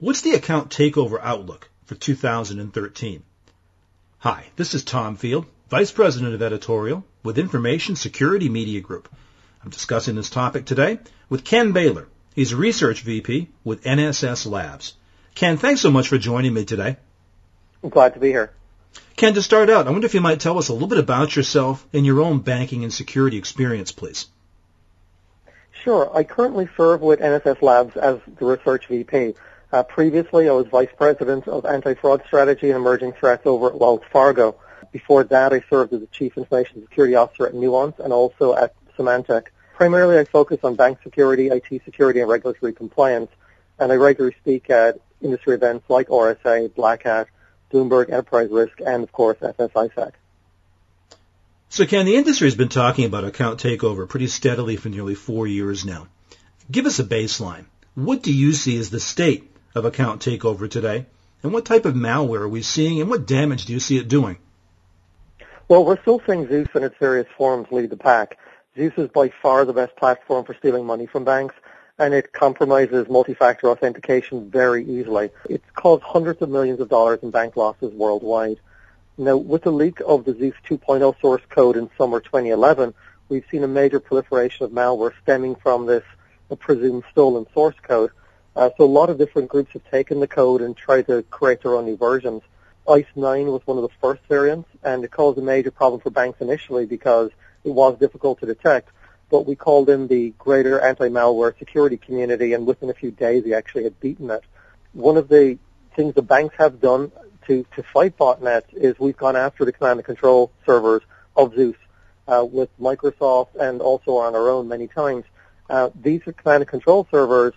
What's the account takeover outlook for 2013? Hi, this is Tom Field, Vice President of Editorial with Information Security Media Group. I'm discussing this topic today with Ken Baylor. He's a Research VP with NSS Labs. Ken, thanks so much for joining me today. I'm glad to be here. Ken, to start out, I wonder if you might tell us a little bit about yourself and your own banking and security experience, please. Sure. I currently serve with NSS Labs as the Research VP. Uh, previously, I was Vice President of Anti-Fraud Strategy and Emerging Threats over at Wells Fargo. Before that, I served as the Chief Information Security Officer at Nuance and also at Symantec. Primarily, I focus on bank security, IT security, and regulatory compliance, and I regularly speak at industry events like RSA, Black Hat, Bloomberg Enterprise Risk, and of course FS-ISAC. So Ken, the industry has been talking about account takeover pretty steadily for nearly four years now. Give us a baseline. What do you see as the state of account takeover today? And what type of malware are we seeing and what damage do you see it doing? Well, we're still seeing Zeus in its various forms lead the pack. Zeus is by far the best platform for stealing money from banks and it compromises multi-factor authentication very easily. It's caused hundreds of millions of dollars in bank losses worldwide. Now, with the leak of the Zeus 2.0 source code in summer 2011, we've seen a major proliferation of malware stemming from this presumed stolen source code. Uh, so a lot of different groups have taken the code and tried to create their own new versions. ICE 9 was one of the first variants, and it caused a major problem for banks initially because it was difficult to detect. But we called in the greater anti-malware security community, and within a few days, we actually had beaten it. One of the things the banks have done to, to fight botnets is we've gone after the command and control servers of Zeus uh, with Microsoft and also on our own many times. Uh, these command and control servers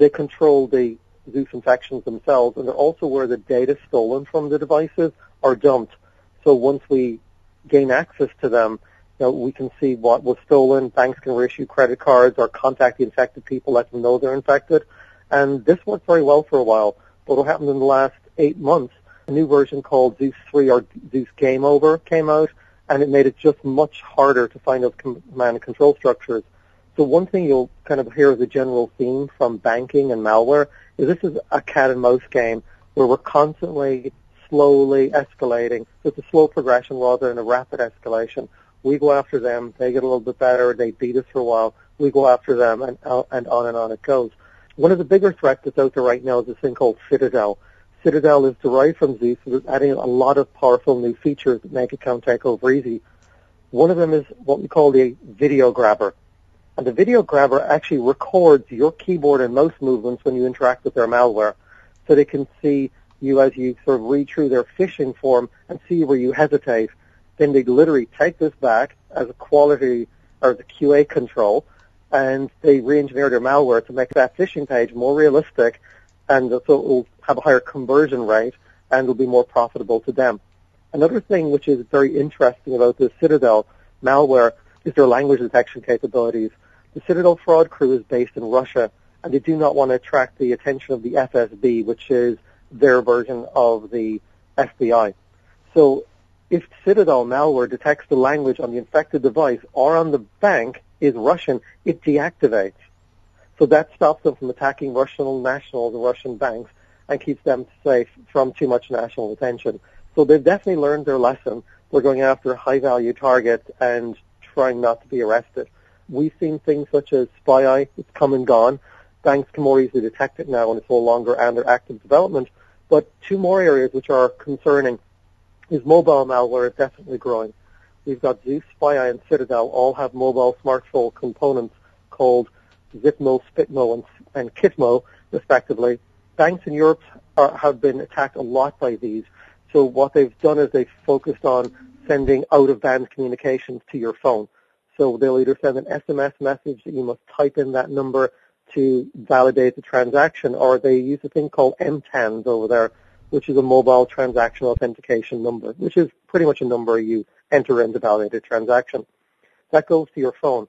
they control the Zeus infections themselves, and they're also where the data stolen from the devices are dumped. So once we gain access to them, you know, we can see what was stolen. Banks can reissue credit cards or contact the infected people, let them know they're infected. And this worked very well for a while. But what happened in the last eight months, a new version called Zeus 3 or Zeus Game Over came out, and it made it just much harder to find those command and control structures. So one thing you'll kind of hear as a general theme from banking and malware is this is a cat and mouse game where we're constantly slowly escalating. So it's a slow progression rather than a rapid escalation. We go after them, they get a little bit better, they beat us for a while, we go after them, and, and on and on it goes. One of the bigger threats that's out there right now is this thing called Citadel. Citadel is derived from Zeus, it's adding a lot of powerful new features that make account takeover easy. One of them is what we call the video grabber. And the video grabber actually records your keyboard and mouse movements when you interact with their malware. So they can see you as you sort of read through their phishing form and see where you hesitate. Then they literally take this back as a quality or the QA control and they re-engineer their malware to make that phishing page more realistic and so it will have a higher conversion rate and will be more profitable to them. Another thing which is very interesting about the Citadel malware is their language detection capabilities. The Citadel fraud crew is based in Russia, and they do not want to attract the attention of the FSB, which is their version of the FBI. So if Citadel malware detects the language on the infected device or on the bank is Russian, it deactivates. So that stops them from attacking Russian nationals and Russian banks and keeps them safe from too much national attention. So they've definitely learned their lesson. They're going after high value targets and trying not to be arrested. We've seen things such as SpyEye, it's come and gone. Banks can more easily detect it now and it's no longer under active development. But two more areas which are concerning is mobile malware is definitely growing. We've got Zeus, SpyEye, and Citadel all have mobile smartphone components called ZitMo, Spitmo, and, and Kitmo, respectively. Banks in Europe are, have been attacked a lot by these. So what they've done is they've focused on sending out-of-band communications to your phone. So they'll either send an SMS message that you must type in that number to validate the transaction, or they use a thing called MTANs over there, which is a mobile transaction authentication number, which is pretty much a number you enter in to validate a transaction. That goes to your phone.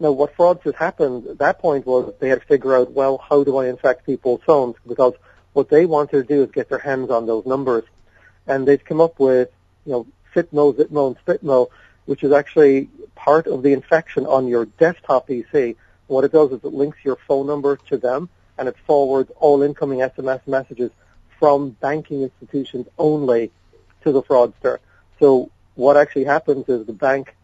Now, what frauds has happened at that point was they had to figure out, well, how do I infect people's phones? Because what they wanted to do is get their hands on those numbers. And they've come up with, you know, Fitmo, ZitMo, and Spitmo, which is actually part of the infection on your desktop PC. What it does is it links your phone number to them, and it forwards all incoming SMS messages from banking institutions only to the fraudster. So what actually happens is the bank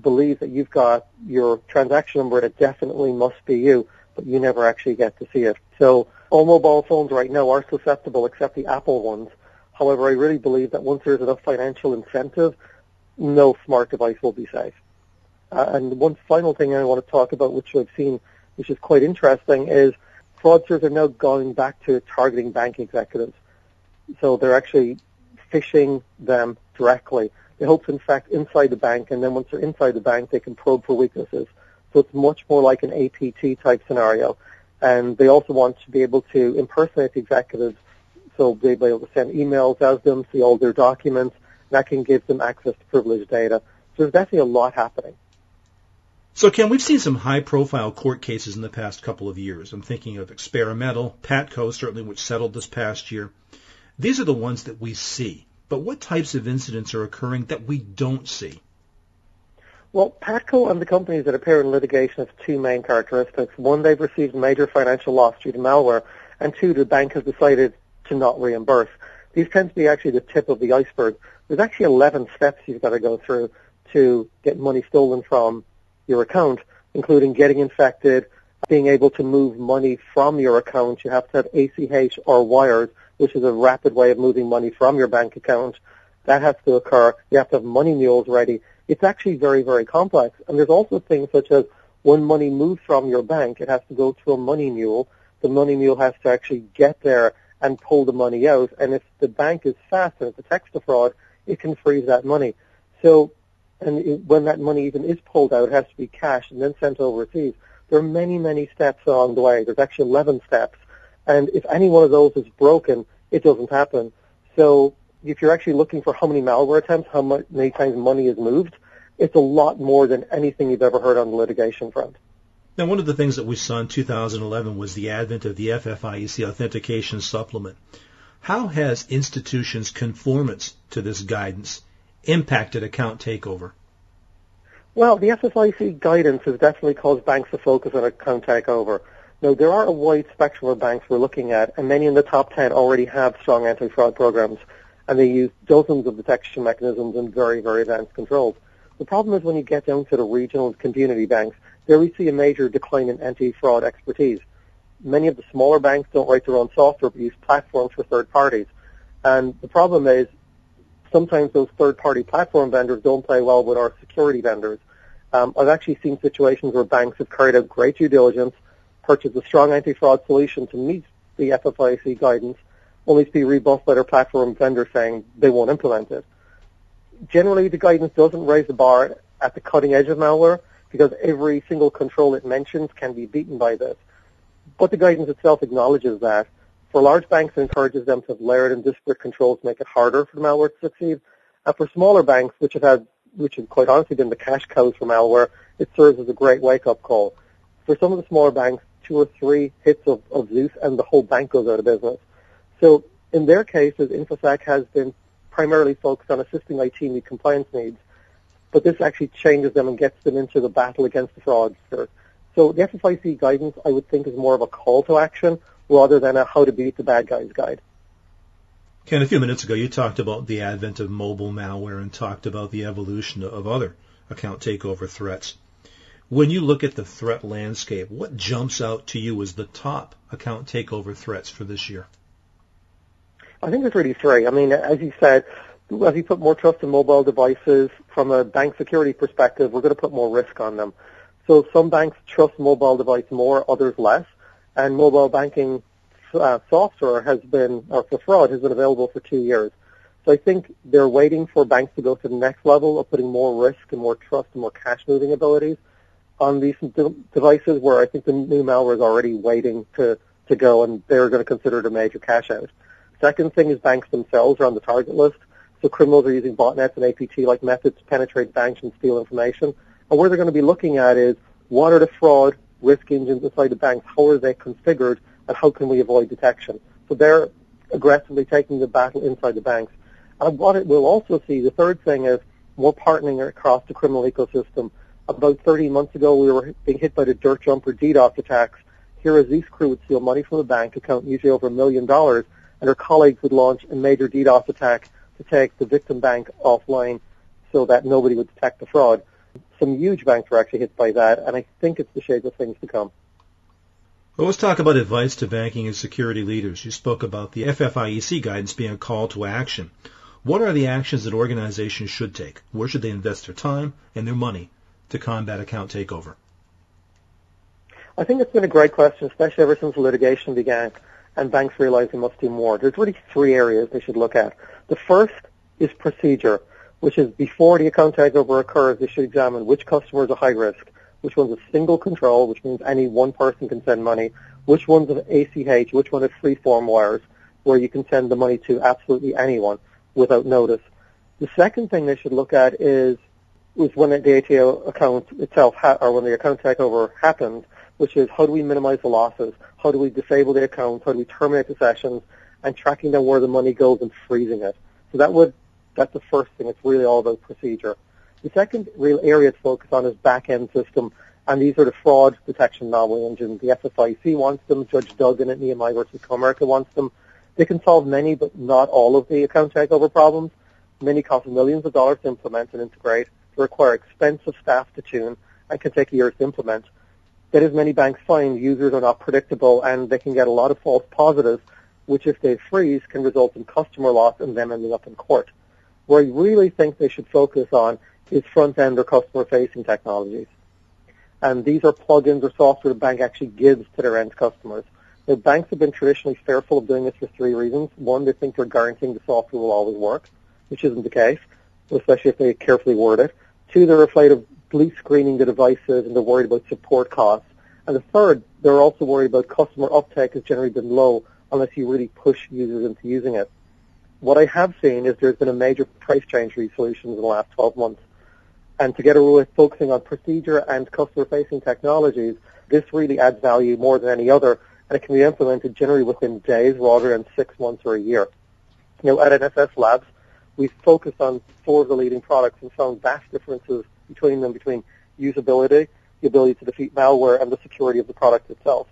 believes that you've got your transaction number and it definitely must be you, but you never actually get to see it. So all mobile phones right now are susceptible except the Apple ones. However, I really believe that once there's enough financial incentive, no smart device will be safe. Uh, and one final thing I want to talk about, which I've seen, which is quite interesting, is fraudsters are now going back to targeting bank executives. So they're actually phishing them directly. They hope in fact, inside the bank, and then once they're inside the bank, they can probe for weaknesses. So it's much more like an APT type scenario. And they also want to be able to impersonate the executives, so they'll be able to send emails to them, see all their documents. That can give them access to privileged data. So there's definitely a lot happening. So, Ken, we've seen some high-profile court cases in the past couple of years. I'm thinking of Experi-Metal, Patco, certainly, which settled this past year. These are the ones that we see. But what types of incidents are occurring that we don't see? Well, Patco and the companies that appear in litigation have two main characteristics. One, they've received major financial loss due to malware, and two, the bank has decided to not reimburse. These tend to be actually the tip of the iceberg. There's actually 11 steps you've got to go through to get money stolen from your account, including getting infected, being able to move money from your account. You have to have ACH or wires, which is a rapid way of moving money from your bank account. That has to occur. You have to have money mules ready it's actually very, very complex. And there's also things such as when money moves from your bank, it has to go to a money mule. The money mule has to actually get there and pull the money out. And if the bank is fast and it detects the fraud, it can freeze that money. So, and it, when that money even is pulled out, it has to be cashed and then sent overseas. There are many, many steps along the way. There's actually 11 steps. And if any one of those is broken, it doesn't happen. So if you're actually looking for how many malware attempts, how many times money is moved, it's a lot more than anything you've ever heard on the litigation front. Now, one of the things that we saw in 2011 was the advent of the FFIEC authentication supplement. How has institutions' conformance to this guidance impacted account takeover? Well, the FFIEC guidance has definitely caused banks to focus on account takeover. Now, there are a wide spectrum of banks we're looking at, and many in the top 10 already have strong anti-fraud programs, and they use dozens of detection mechanisms and very, very advanced controls. The problem is when you get down to the regional and community banks, there we see a major decline in anti-fraud expertise. Many of the smaller banks don't write their own software, but use platforms for third parties. And the problem is sometimes those third-party platform vendors don't play well with our security vendors. Um, I've actually seen situations where banks have carried out great due diligence, purchased a strong anti-fraud solution to meet the FFIEC guidance, only to be rebuffed by their platform vendor saying they won't implement it generally the guidance doesn't raise the bar at the cutting edge of malware because every single control it mentions can be beaten by this. But the guidance itself acknowledges that. For large banks, it encourages them to have layered and disparate controls make it harder for malware to succeed. And for smaller banks, which have had, which have quite honestly been the cash cows for malware, it serves as a great wake-up call. For some of the smaller banks, two or three hits of, of Zeus and the whole bank goes out of business. So in their cases, InfoSec has been primarily focused on assisting IT meet compliance needs, but this actually changes them and gets them into the battle against the fraudster. So the FFIEC guidance, I would think, is more of a call to action rather than a how to beat the bad guys guide. Ken, a few minutes ago, you talked about the advent of mobile malware and talked about the evolution of other account takeover threats. When you look at the threat landscape, what jumps out to you as the top account takeover threats for this year? I think there's really three. I mean, as you said, as we put more trust in mobile devices, from a bank security perspective, we're going to put more risk on them. So some banks trust mobile device more, others less, and mobile banking uh, software has been, or for fraud, has been available for two years. So I think they're waiting for banks to go to the next level of putting more risk and more trust and more cash moving abilities on these de- devices where I think the new malware is already waiting to, to go and they're going to consider it a major cash out. Second thing is banks themselves are on the target list. So criminals are using botnets and APT-like methods to penetrate banks and steal information. And where they're going to be looking at is what are the fraud risk engines inside the banks? How are they configured? And how can we avoid detection? So they're aggressively taking the battle inside the banks. And what it will also see, the third thing is more partnering across the criminal ecosystem. About 30 months ago, we were being hit by the dirt jumper DDoS attacks Here, a Zeus crew would steal money from a bank account, usually over a million dollars, and her colleagues would launch a major DDoS attack to take the victim bank offline so that nobody would detect the fraud. Some huge banks were actually hit by that, and I think it's the shape of things to come. Well, let's talk about advice to banking and security leaders. You spoke about the FFIEC guidance being a call to action. What are the actions that organizations should take? Where should they invest their time and their money to combat account takeover? I think it's been a great question, especially ever since litigation began and banks realize they must do more. There's really three areas they should look at. The first is procedure, which is before the account takeover occurs, they should examine which customers are high risk, which one's a single control, which means any one person can send money, which one's an ACH, which one is free-form wires, where you can send the money to absolutely anyone without notice. The second thing they should look at is when the ATO account itself, ha- or when the account takeover happened, which is how do we minimize the losses? How do we disable the accounts, How do we terminate the sessions? And tracking down where the money goes and freezing it. So that would, that's the first thing. It's really all about procedure. The second real area to focus on is back-end system, and these are the fraud detection anomaly engines. The FFIEC wants them. Judge Duggan at Nehemiah versus Comerica wants them. They can solve many, but not all of the account takeover problems. Many cost millions of dollars to implement and integrate. They require expensive staff to tune and can take years to implement that as many banks find users are not predictable and they can get a lot of false positives, which if they freeze can result in customer loss and them ending up in court. Where I really think they should focus on is front-end or customer-facing technologies. And these are plugins or software the bank actually gives to their end customers. Now, banks have been traditionally fearful of doing this for three reasons. One, they think they're guaranteeing the software will always work, which isn't the case, especially if they carefully word it. Two, they're afraid of police screening the devices and they're worried about support costs. And the third, they're also worried about customer uptake has generally been low unless you really push users into using it. What I have seen is there's been a major price change for these solutions in the last 12 months. And together with focusing on procedure and customer-facing technologies, this really adds value more than any other, and it can be implemented generally within days rather than six months or a year. You know, at NSS Labs, we've focused on four of the leading products and found vast differences between them between usability, the ability to defeat malware, and the security of the product itself.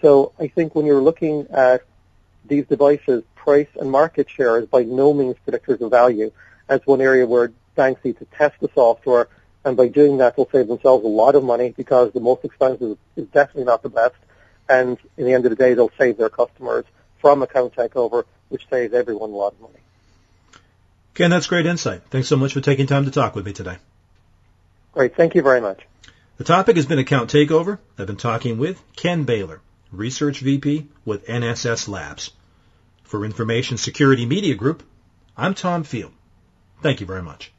So I think when you're looking at these devices, price and market share is by no means predictors of value. As one area where banks need to test the software, and by doing that, they'll save themselves a lot of money because the most expensive is definitely not the best. And in the end of the day, they'll save their customers from account takeover, which saves everyone a lot of money. Ken, that's great insight. Thanks so much for taking time to talk with me today. Great. Thank you very much. The topic has been account takeover. I've been talking with Ken Baylor, Research VP with NSS Labs. For Information Security Media Group, I'm Tom Field. Thank you very much.